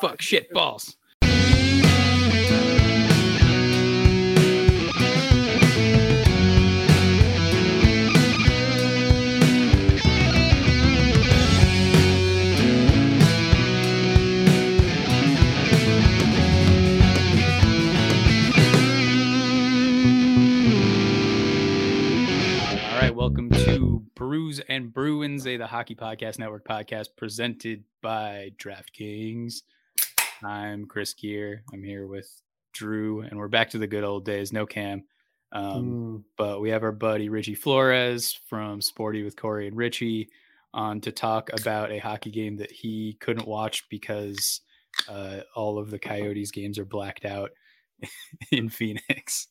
Fuck shit balls. Welcome to Brews and Bruins, a the Hockey Podcast Network podcast presented by DraftKings. I'm Chris Gear. I'm here with Drew, and we're back to the good old days. No Cam, um, but we have our buddy Richie Flores from Sporty with Corey and Richie on to talk about a hockey game that he couldn't watch because uh, all of the Coyotes games are blacked out in Phoenix.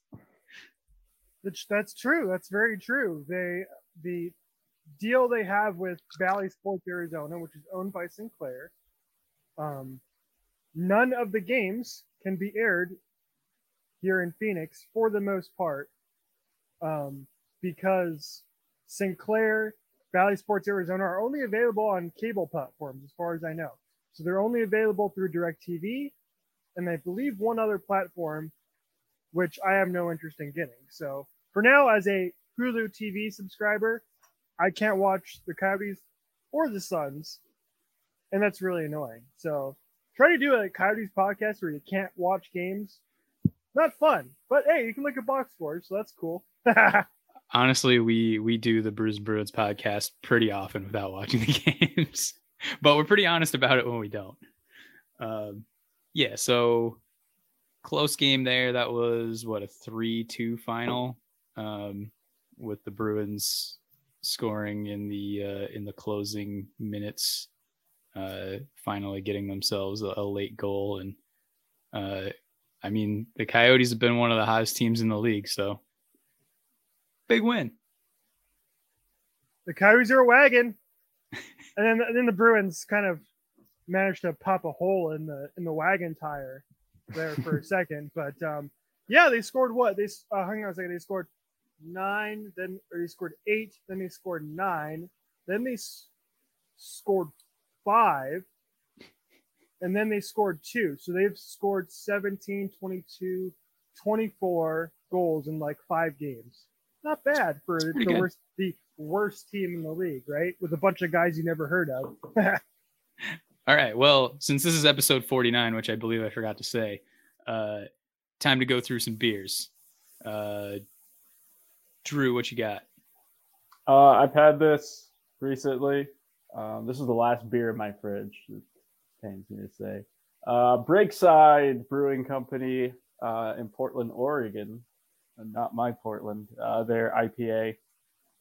Which that's true. That's very true. They the deal they have with Bally Sports Arizona, which is owned by Sinclair, um, none of the games can be aired here in Phoenix for the most part, um, because Sinclair, Bally Sports Arizona are only available on cable platforms, as far as I know. So they're only available through DirecTV, and I believe one other platform, which I have no interest in getting. So for now, as a Hulu TV subscriber, I can't watch the Coyotes or the Suns, and that's really annoying. So try to do a Coyotes podcast where you can't watch games. Not fun, but hey, you can look at box scores, so that's cool. honestly, we we do the Brews Bruins podcast pretty often without watching the games, but we're pretty honest about it when we don't. Um, yeah, so close game there. That was what a three-two final, um, with the Bruins scoring in the uh, in the closing minutes, uh, finally getting themselves a, a late goal. And uh, I mean, the Coyotes have been one of the hottest teams in the league, so big win. the Coyotes are a wagon, and then and then the Bruins kind of managed to pop a hole in the in the wagon tire there for a second. But um, yeah, they scored what? They uh, hang on a second. They scored nine, then or they scored eight, then they scored nine, then they s- scored five, and then they scored two. So they've scored 17, 22, 24 goals in like five games. Not bad for the good. worst the worst team in the league, right? With a bunch of guys you never heard of. All right. Well, since this is episode 49, which I believe I forgot to say, uh, time to go through some beers. Uh, Drew, what you got? Uh, I've had this recently. Um, this is the last beer in my fridge. It pains me to say. Uh, Breakside Brewing Company uh, in Portland, Oregon. Uh, Not my Portland. Uh, their IPA.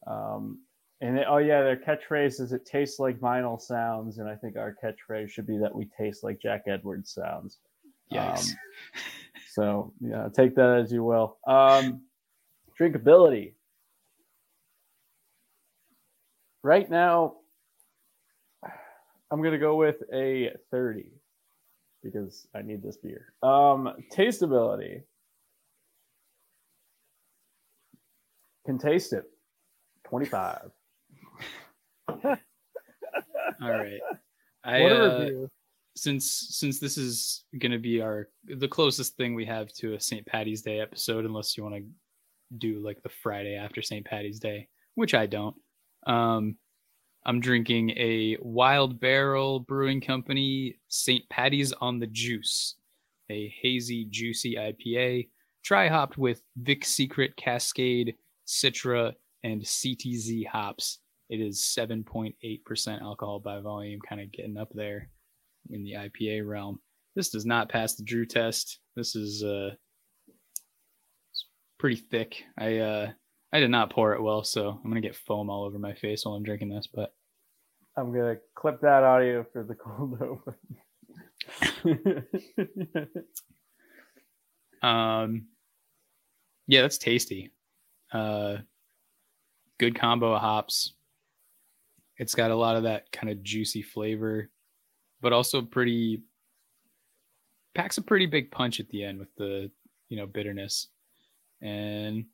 Um, and oh yeah, their catchphrase is "It tastes like vinyl sounds," and I think our catchphrase should be that we taste like Jack Edwards sounds. Yikes. Um, so yeah, take that as you will. Um, drinkability. Right now, I'm gonna go with a 30 because I need this beer. Um, tasteability. Can taste it. 25. All right. I, what a uh, review. since since this is going to be our the closest thing we have to a St. Patty's Day episode, unless you want to do like the Friday after St. Patty's Day, which I don't. Um, I'm drinking a Wild Barrel Brewing Company St. Patty's on the Juice, a hazy, juicy IPA, dry hopped with Vic Secret Cascade, Citra, and CTZ hops. It is 7.8% alcohol by volume, kind of getting up there in the IPA realm. This does not pass the Drew test. This is uh, pretty thick. I uh, I did not pour it well, so I'm gonna get foam all over my face while I'm drinking this. But I'm gonna clip that audio for the cold open. um, yeah, that's tasty. Uh, good combo of hops. It's got a lot of that kind of juicy flavor, but also pretty packs a pretty big punch at the end with the you know bitterness and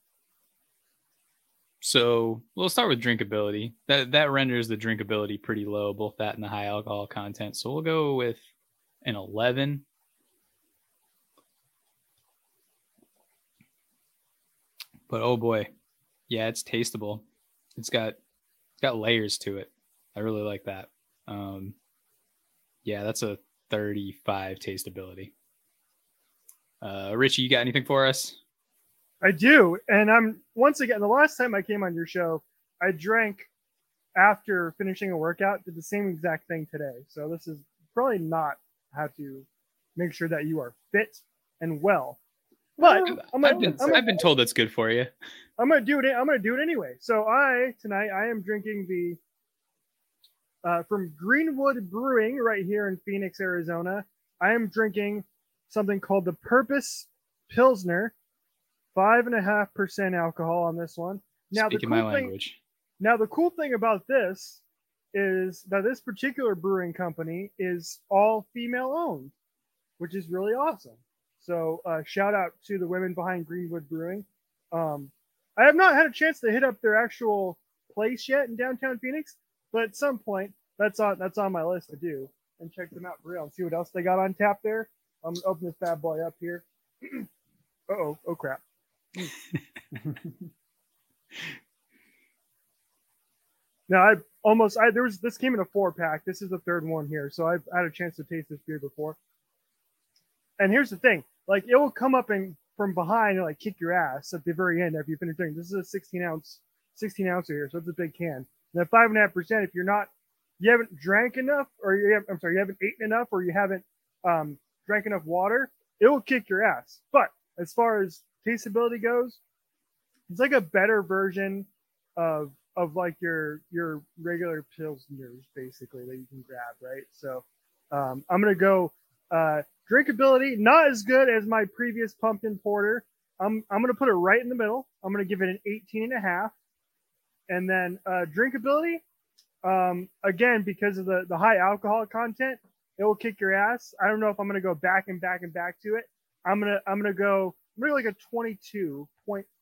so we'll start with drinkability that that renders the drinkability pretty low both that and the high alcohol content so we'll go with an 11 but oh boy yeah it's tasteable it's got it's got layers to it i really like that um yeah that's a 35 tasteability. Uh, Richie, you got anything for us? I do. And I'm once again, the last time I came on your show, I drank after finishing a workout, did the same exact thing today. So this is probably not how to make sure that you are fit and well. But I'm I've, been, I'm, I've been told that's good for you. I'm gonna do it. I'm gonna do it anyway. So I tonight I am drinking the uh, from Greenwood Brewing right here in Phoenix, Arizona. I am drinking something called the Purpose Pilsner, five and a half percent alcohol on this one. Now, Speaking the cool my language. Thing, now, the cool thing about this is that this particular brewing company is all female owned, which is really awesome. So, uh, shout out to the women behind Greenwood Brewing. Um, I have not had a chance to hit up their actual place yet in downtown Phoenix, but at some point, that's on that's on my list to do and check them out for real and see what else they got on tap there. I'm gonna open this bad boy up here. oh, oh crap. Now I almost I there was this came in a four pack. This is the third one here, so I've had a chance to taste this beer before. And here's the thing, like it will come up and from behind and like kick your ass at the very end after you finish drinking. This is a 16 ounce, 16 ounce here, so it's a big can. And five and a half percent, if you're not, you haven't drank enough, or you have, I'm sorry, you haven't eaten enough, or you haven't um, drank enough water, it will kick your ass. But as far as tasteability goes, it's like a better version of of like your your regular pilsners, basically that you can grab, right? So um, I'm gonna go uh, drinkability, not as good as my previous pumpkin porter. I'm I'm gonna put it right in the middle. I'm gonna give it an 18 and a half. And then uh, drinkability, um, again, because of the, the high alcohol content, it will kick your ass. I don't know if I'm gonna go back and back and back to it. I'm gonna I'm gonna go really like a 22.4.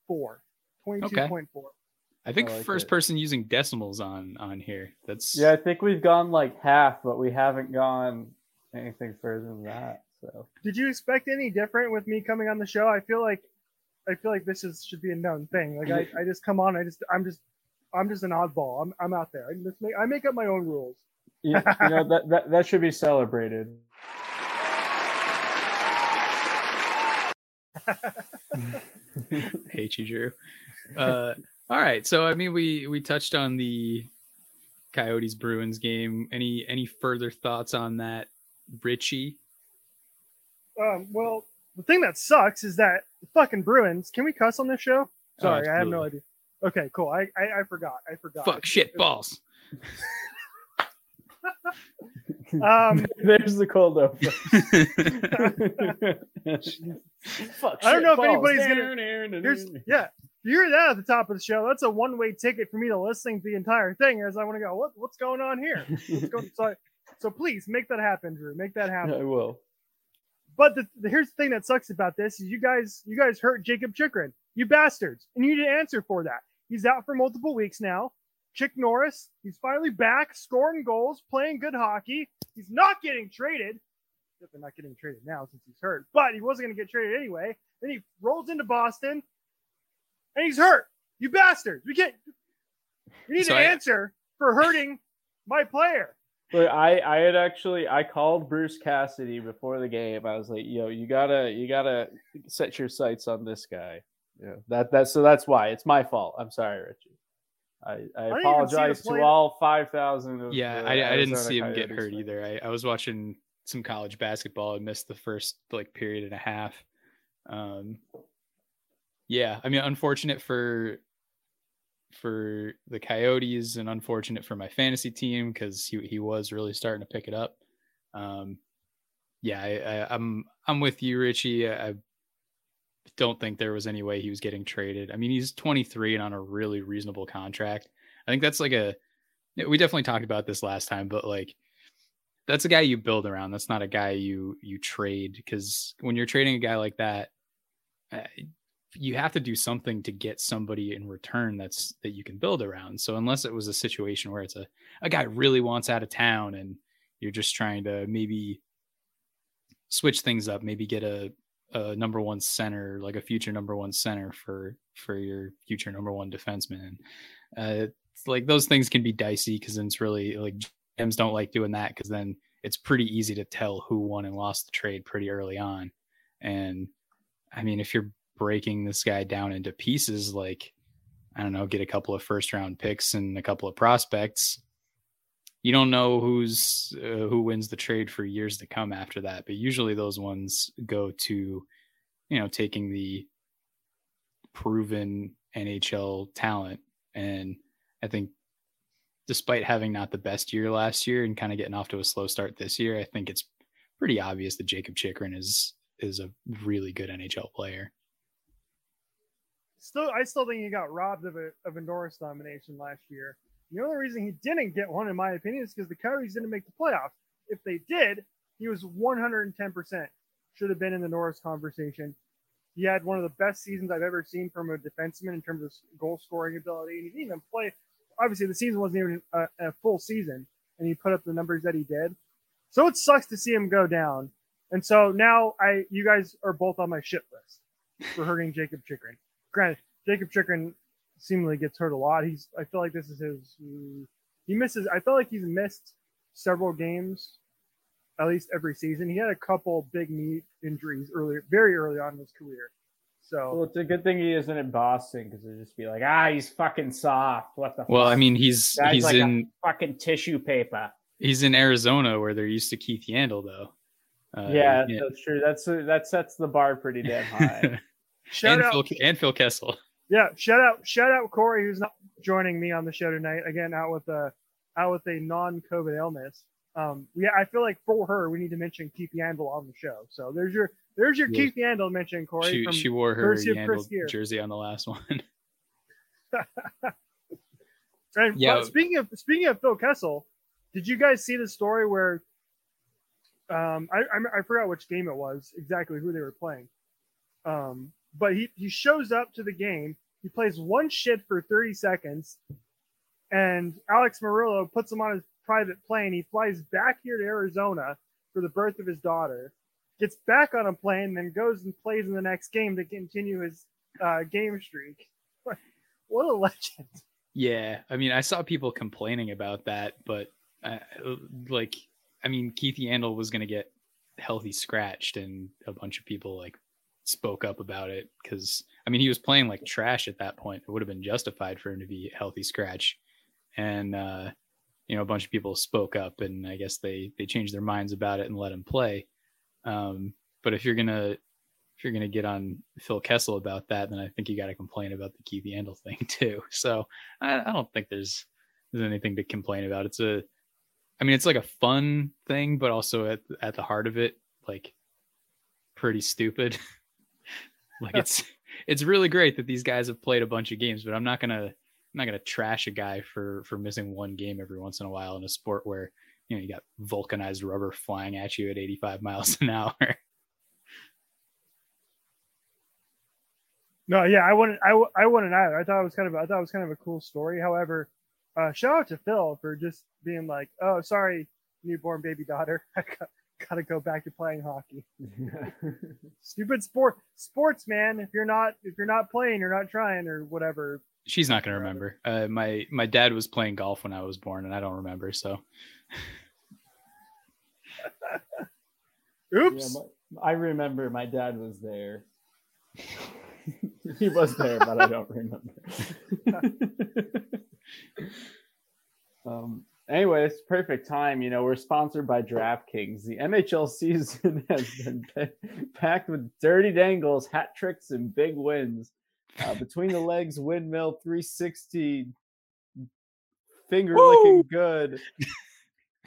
22.4. Okay. I think I like first it. person using decimals on on here. That's yeah. I think we've gone like half, but we haven't gone anything further than that. So did you expect any different with me coming on the show? I feel like I feel like this is should be a known thing. Like I, I just come on, I just I'm just I'm just an oddball. I'm I'm out there. I just make I make up my own rules. you, you know that, that that should be celebrated. Hate you, Drew. Uh, all right, so I mean, we we touched on the Coyotes Bruins game. Any any further thoughts on that, Richie? Um, well, the thing that sucks is that fucking Bruins. Can we cuss on this show? Sorry, oh, I have no idea. Okay, cool. I, I, I forgot. I forgot. Fuck shit balls. um, There's the cold open. Fuck I don't know if anybody's gonna. Here's, yeah, you hear that at the top of the show. That's a one-way ticket for me to listening to the entire thing. As I want to go, what, what's going on here? Going, so, so please make that happen, Drew. Make that happen. I will. But the, the, here's the thing that sucks about this is you guys you guys hurt Jakob Chychrun, you bastards, and you need to answer for that. He's out for multiple weeks now. Chick Norris, he's finally back, scoring goals, playing good hockey. He's not getting traded. Definitely not getting traded now since he's hurt, but he wasn't going to get traded anyway. Then he rolls into Boston, and he's hurt. You bastards! We can't. We need so to I, answer for hurting my player. But I, I had actually I called Bruce Cassidy before the game. I was like, yo, you gotta you gotta set your sights on this guy. Yeah, that that's so that's why it's my fault. I'm sorry, Richie. I, I apologize to all five thousand. Yeah, I, I didn't see him get hurt either. I, I was watching some college basketball. I missed the first like period and a half. Um, yeah, I mean, unfortunate for for the Coyotes and unfortunate for my fantasy team because he he was really starting to pick it up. Um, yeah, I, I, I'm I'm with you, Richie. I don't think there was any way he was getting traded. I mean, he's 23 and on a really reasonable contract. I think that's like a we definitely talked about this last time, but like that's a guy you build around. That's not a guy you you trade because when you're trading a guy like that, uh, you have to do something to get somebody in return that's that you can build around. So unless it was a situation where it's a a guy really wants out of town and you're just trying to maybe switch things up, maybe get a a number one center, like a future number one center for for your future number one defenseman. Uh, like those things can be dicey because then it's really like GMs don't like doing that because then it's pretty easy to tell who won and lost the trade pretty early on. And I mean, if you're breaking this guy down into pieces, like I don't know, get a couple of first round picks and a couple of prospects, you don't know who's uh, who wins the trade for years to come after that but usually those ones go to you know taking the proven NHL talent and I think despite having not the best year last year and kind of getting off to a slow start this year I think it's pretty obvious that Jakob Chychrun is is a really good NHL player. Still I still think he got robbed of a of a Norris nomination last year the only reason he didn't get one, in my opinion, is because the Coyotes didn't make the playoffs. If they did, he was 110% should have been in the Norris conversation. He had one of the best seasons I've ever seen from a defenseman in terms of goal scoring ability. And he didn't even play. Obviously, the season wasn't even a, a full season, and he put up the numbers that he did. So it sucks to see him go down. And so now I, you guys are both on my shit list for hurting Jakob Chychrun. Granted, Jakob Chychrun seemingly gets hurt a lot. He's I feel like this is his he misses I feel like he's missed several games at least every season. He had a couple big knee injuries earlier very early on in his career. So well, it's a good thing he isn't in Boston because it'd just be like, ah, he's fucking soft. What the? Well, fuck? I mean, he's Guy's he's like in fucking tissue paper. He's in Arizona where they're used to Keith Yandle, though. Uh, yeah, yeah, that's true. That's that sets the bar pretty damn high. Shout and out Phil, and Phil Kessel. Yeah, shout out, shout out Corey, who's not joining me on the show tonight. Again, out with a out with a non-COVID illness. Um, yeah, I feel like for her, we need to mention Keith Yandle on the show. So there's your there's your yeah. Keith Yandle mention, Corey. She, she wore her Yandle jersey on the last one. and yeah. speaking of speaking of Phil Kessel, did you guys see the story where um, I, I, I forgot which game it was exactly who they were playing. Um, but he, he shows up to the game. He plays one shit for 30 seconds, and Alex Meruelo puts him on his private plane. He flies back here to Arizona for the birth of his daughter, gets back on a plane, then goes and plays in the next game to continue his uh, game streak. what a legend! Yeah, I mean, I saw people complaining about that, but uh, like, I mean, Keith Yandle was going to get healthy scratched, and a bunch of people like spoke up about it because I mean he was playing like trash at that point. It would have been justified for him to be healthy scratch, and uh, you know a bunch of people spoke up, and I guess they they changed their minds about it and let him play. Um, but if you're gonna if you're gonna get on Phil Kessel about that, then I think you got to complain about the Keith Yandle thing too. So I, I don't think there's there's anything to complain about. It's a I mean, it's like a fun thing, but also at at the heart of it, like pretty stupid. Like it's it's really great that these guys have played a bunch of games, but I'm not gonna I'm not gonna trash a guy for for missing one game every once in a while in a sport where you know you got vulcanized rubber flying at you at 85 miles an hour. No, yeah, I wouldn't. I, I wouldn't either. I thought it was kind of. I thought it was kind of a cool story. However, uh, shout out to Phil for just being like, "Oh, sorry, newborn baby daughter. gotta go back to playing hockey. Stupid sport, sports, man. If you're not, if you're not playing, you're not trying, or whatever. She's not gonna remember. Uh, my my dad was playing golf when I was born, and I don't remember. So, Oops. Yeah, my, I remember my dad was there. he was there, but I don't remember. um, anyways, perfect time. You know, we're sponsored by DraftKings. The NHL season has been packed with dirty dangles, hat tricks, and big wins. Uh, between the legs, windmill 360, finger licking good.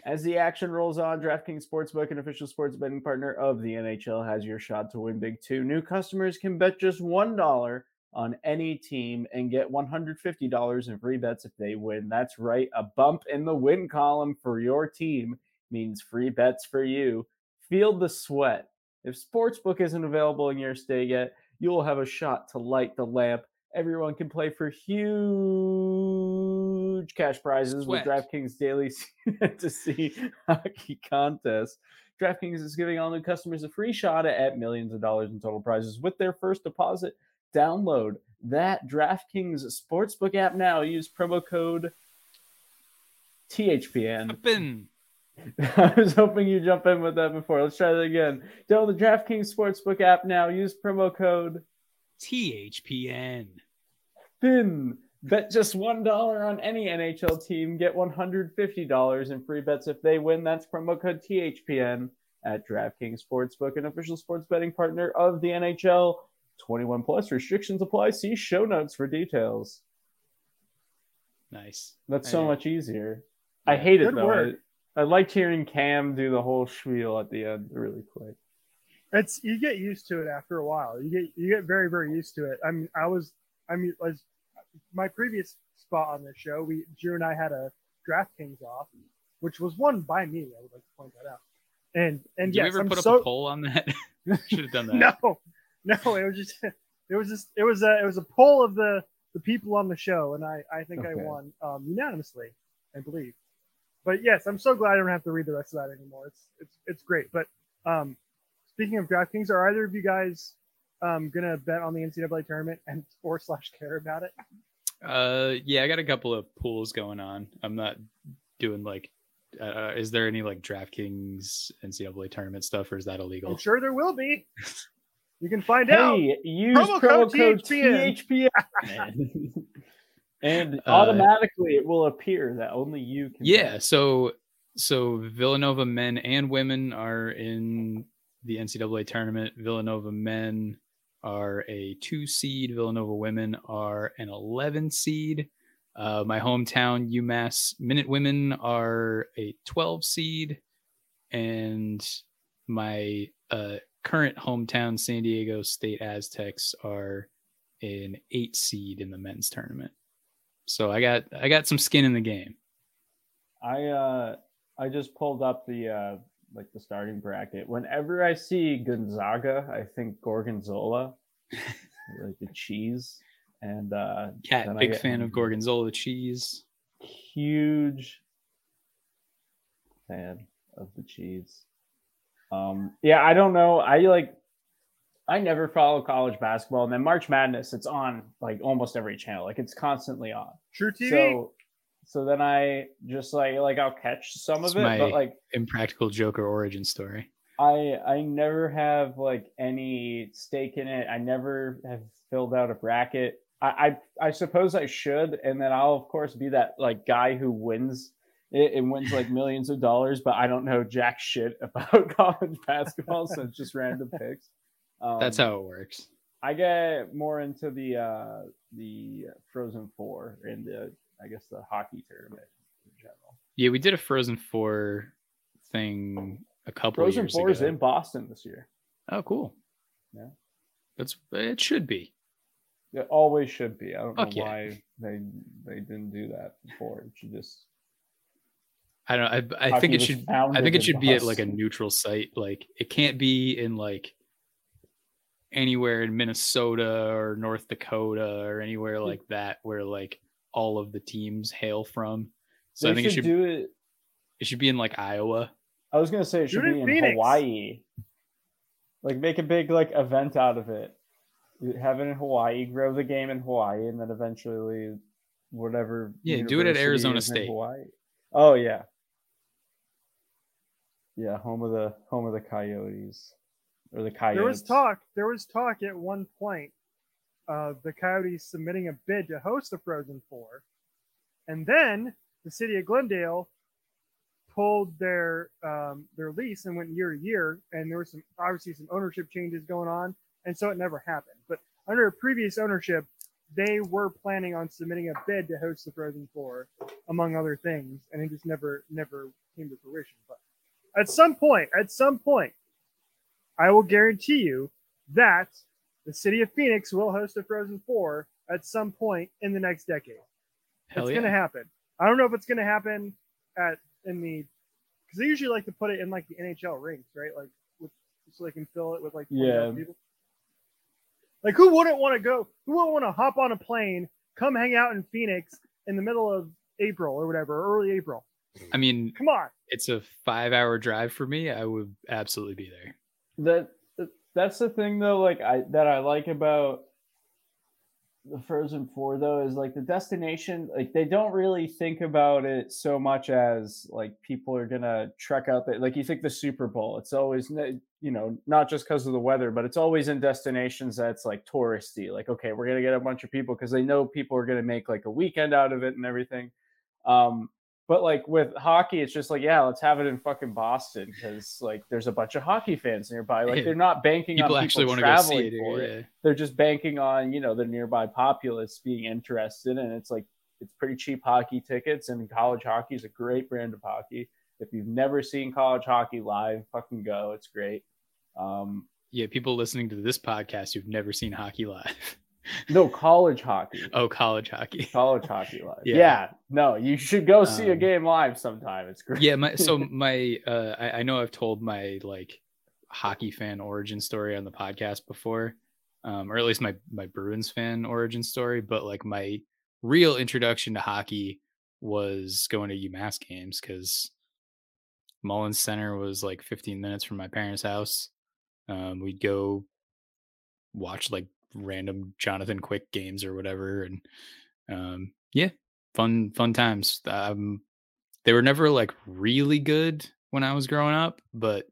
As the action rolls on, DraftKings Sportsbook, an official sports betting partner of the NHL, has your shot to win big too. New customers can bet just $1 on any team and get $150 in free bets if they win. That's right, a bump in the win column for your team means free bets for you. Feel the sweat. If Sportsbook isn't available in your state yet, you will have a shot to light the lamp. Everyone can play for huge cash prizes Sweat. with DraftKings Daily Fantasy Hockey Contest. DraftKings is giving all new customers a free shot at millions of dollars in total prizes with their first deposit. Download that DraftKings Sportsbook app now. Use promo code THPN. Up. I was hoping you jump in with that before. Let's try that again. Download the DraftKings Sportsbook app now. Use promo code THPN. FIN. Bet just $1 on any NHL team. Get $150 in free bets if they win. That's promo code THPN at DraftKings Sportsbook, an official sports betting partner of the NHL. 21 plus restrictions apply. See show notes for details. Nice. That's so Yeah. much easier. I hate it though. work. I, I liked hearing Cam do the whole spiel at the end really quick. It's you get used to it after a while. You get you get very very used to it. I mean, I was I mean, as my previous spot on this show, we Drew and I had a DraftKings off, which was won by me. I would like to point that out. And and Did you yes, ever I'm put so up a poll on that? Should have done that. no, no. It was just it was just it was a it was a poll of the the people on the show, and I I think I won um, unanimously, I believe. But yes, I'm so glad I don't have to read the rest of that anymore. It's it's it's great. But um, speaking of DraftKings, are either of you guys um, gonna bet on the NCAA tournament and or slash care about it? Uh, yeah, I got a couple of pools going on. I'm not doing like. Uh, is there any like DraftKings NCAA tournament stuff, or is that illegal? I'm sure there will be. You can find out. Hey, use Promo promo, code code THPN. THPN. and Uh, automatically it will appear that only you can. Yeah, bet. so so Villanova men and women are in the NCAA tournament. Villanova men are a two seed. Villanova women are an eleven seed. Uh, my hometown UMass Minute Women are a twelve seed, and my uh, current hometown San Diego State Aztecs are an eight seed in the men's tournament. So I got I got some skin in the game. I uh I just pulled up the uh like the starting bracket. Whenever I see Gonzaga, I think Gorgonzola, like the cheese, and uh Cat, big fan of gorgonzola cheese. huge fan of the cheese. Um, yeah, I don't know. I like. I never follow college basketball, and then March Madness, it's on like almost every channel. Like it's constantly on. truTV. So, so then I just like like I'll catch some It's of it, my- but like Impractical Joker origin story. I I never have like any stake in it. I never have filled out a bracket. I I, I suppose I should, and then I'll of course be that like guy who wins it and wins like millions of dollars, but I don't know jack shit about college basketball, so it's just random picks. Um, That's how it works. I get more into the uh the Frozen Four and the I guess the hockey tournament in general. Yeah, we did a Frozen Four thing a couple Frozen years Four ago. is in Boston this year. Oh, cool. Yeah. That's it. Should be. It always should be. I don't Fuck know yeah. why they they didn't do that before. It should just. I don't. I, I think it should. I think it should be at like a neutral site. Like it can't be in like anywhere in Minnesota or North Dakota or anywhere hmm. like that where like all of the teams hail from. So they I think it should should do it. it should be in like Iowa I was gonna say it should Do it be in in Phoenix. Hawaii. Like make a big like event out of it. Have it in Hawaii, grow the game in Hawaii, and then eventually whatever. Yeah, do it at Arizona State. Hawaii. Oh yeah. Yeah, home of the home of the Coyotes. Or the Coyotes. There was talk. There was talk at one point of the Coyotes submitting a bid to host the Frozen Four, and then the city of Glendale pulled their um, their lease and went year to year, and there was some obviously some ownership changes going on, and so it never happened. But under previous ownership, they were planning on submitting a bid to host the Frozen Four, among other things, and it just never never came to fruition. But at some point, at some point, I will guarantee you that the city of Phoenix will host a Frozen Four at some point in the next decade. Hell it's yeah. going to happen. I don't know if it's going to happen at in the because they usually like to put it in like the NHL rinks, right? Like with, so they can fill it with like Yeah. people. Like who wouldn't want to go? Who wouldn't want to hop on a plane, come hang out in Phoenix in the middle of April or whatever, early April? I mean, Come on. It's a five hour drive for me. I would absolutely be there. that that- that's the thing though like i that i like about the frozen four though is like the destination like they don't really think about it so much as like people are gonna trek out there like you think the super bowl it's always you know not just because of the weather but it's always in destinations that's like touristy like okay we're gonna get a bunch of people because they know people are gonna make like a weekend out of it and everything um but like with hockey, it's just like, yeah, let's have it in fucking Boston because like there's a bunch of hockey fans nearby. Like they're not banking People on people want to go see traveling it. for Yeah. it. They're just banking on you know the nearby populace being interested, and it's like it's pretty cheap hockey tickets. And college hockey is a great brand of hockey. If you've never seen college hockey live, fucking go. It's great. Um, Yeah, people listening to this podcast who've never seen hockey live. no college hockey. oh, college hockey. College hockey live. Yeah. Yeah. no, you should go see a Um, game live sometime. It's great. yeah my so my uh I, I know i've told my like hockey fan origin story on the podcast before um or at least my my bruins fan origin story but like my real introduction to hockey was going to umass games because mullins center was like 15 minutes from my parents house um we'd go watch like random jonathan quick games or whatever and um yeah fun fun times um they were never like really good when I was growing up, but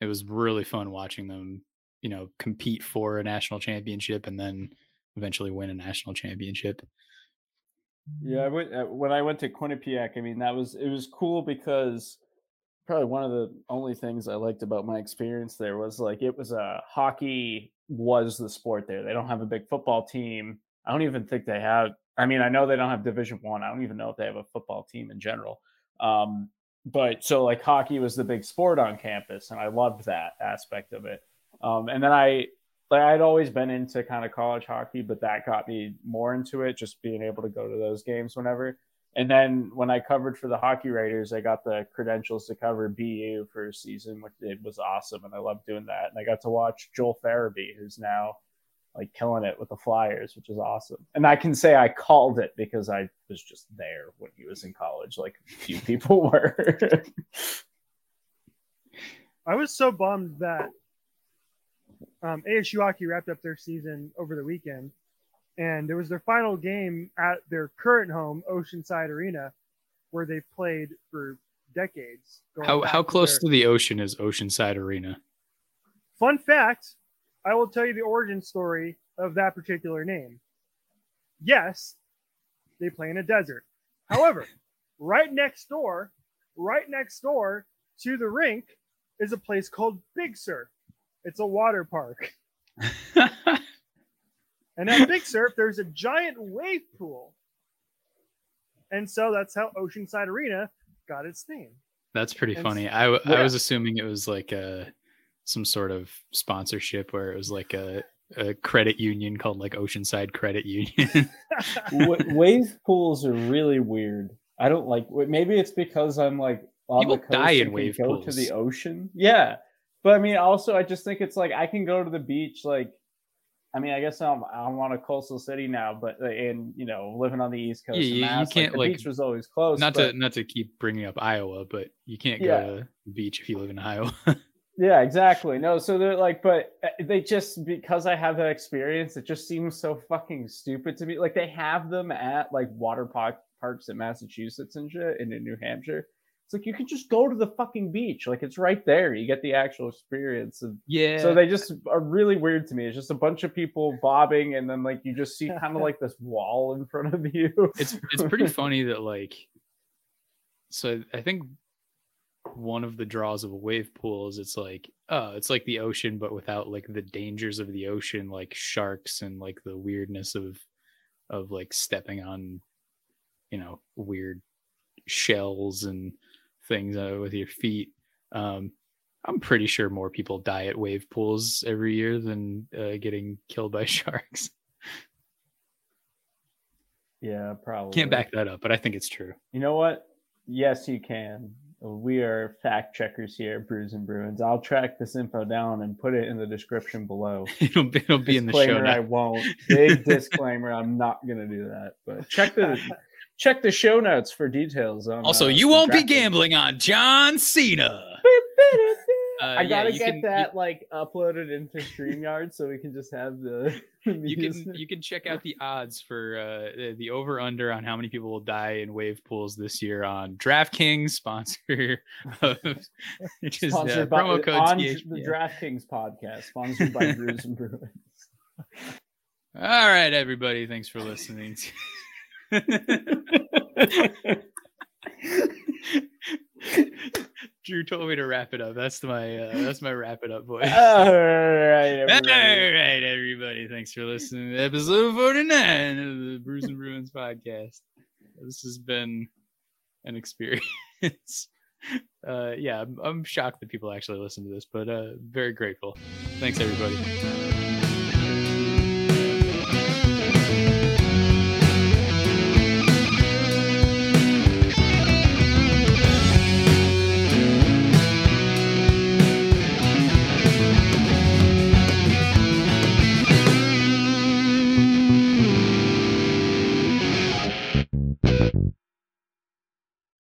it was really fun watching them, you know, compete for a national championship and then eventually win a national championship. Yeah, I went, uh, when I went to Quinnipiac, I mean that was it was cool because probably one of the only things I liked about my experience there was like it was a hockey was the sport there. They don't have a big football team. I don't even think they have. I mean, I know they don't have Division One. I. don't even know if they have a football team in general. Um, but so like hockey was the big sport on campus, and I loved that aspect of it. Um, and then I like I'd always been into kind of college hockey, but that got me more into it, just being able to go to those games whenever. And then when I covered for the Hockey Writers, I got the credentials to cover BU for a season, which it was awesome, and I loved doing that. And I got to watch Joel Farabee, who's now like killing it with the Flyers, which is awesome. And I can say I called it because I was just there when he was in college, like few people were. I was so bummed that um, ASU hockey wrapped up their season over the weekend, and it was their final game at their current home, Oceanside Arena, where they played for decades. How how to close their- to the ocean is Oceanside Arena? Fun fact: I will tell you the origin story of that particular name. Yes, they play in a desert. However, right next door, right next door to the rink, is a place called Big Surf. It's a water park. And at Big Surf, there's a giant wave pool. And so that's how Oceanside Arena got its name. That's pretty And funny. I, yeah. was assuming it was like a some sort of sponsorship where it was like a a credit union called like Oceanside Credit Union. Wave pools are really weird. I don't like. Maybe it's because I'm like on People the coast die and in can wave go pools. to the ocean. Yeah, but I mean, also I just think it's like I can go to the beach like I mean, I guess I'm I'm on a coastal city now, but uh, in you know living on the East Coast, Yeah, in you- Mass, like, can't, the like- beach was always close. not but- to not to keep bringing up Iowa, but you can't go to the beach if you live in Iowa. Yeah, exactly. No, so they're like, but uh, they just because I have that experience, it just seems so fucking stupid to me. Like they have them at like water park parks in Massachusetts and shit, and in New Hampshire. It's like you can just go to the fucking beach, like it's right there. You get the actual experience of. yeah. So they just are really weird to me. It's just a bunch of people bobbing, and then like you just see kind of like this wall in front of you. it's it's pretty funny that like so I think one of the draws of a wave pool is it's like oh it's like the ocean but without like the dangers of the ocean like sharks and like the weirdness of of like stepping on you know weird shells and things uh, with your feet um i'm pretty sure more people die at wave pools every year than uh, getting killed by sharks yeah, probably. can't back that up but i think it's true You know what? Yes, you can. We are fact checkers here at Brews and Bruins. I'll track this info down and put it in the description below. it'll be, it'll be in the show Disclaimer, I won't. Big disclaimer. I'm not gonna do that. But check the check the show notes for details on. Also, uh, you won't be gambling on John Cena. Uh, I yeah, gotta you get can- that like uploaded into StreamYard so we can just have the. You can you can check out the odds for uh, the- the over under on how many people will die in wave pools this year on DraftKings sponsor of which is uh, sponsored by promo code on THPN. the DraftKings podcast, sponsored by Brews and Bruins. All right, everybody, thanks for listening. Drew told me to wrap it up. That's my uh, that's my wrap it up voice. All right, All everybody. right, everybody. Thanks for listening to episode 49 of the Brews and Bruins podcast. This has been an experience. Uh, yeah, I'm, I'm shocked that people actually listen to this, but uh, very grateful. Thanks, everybody.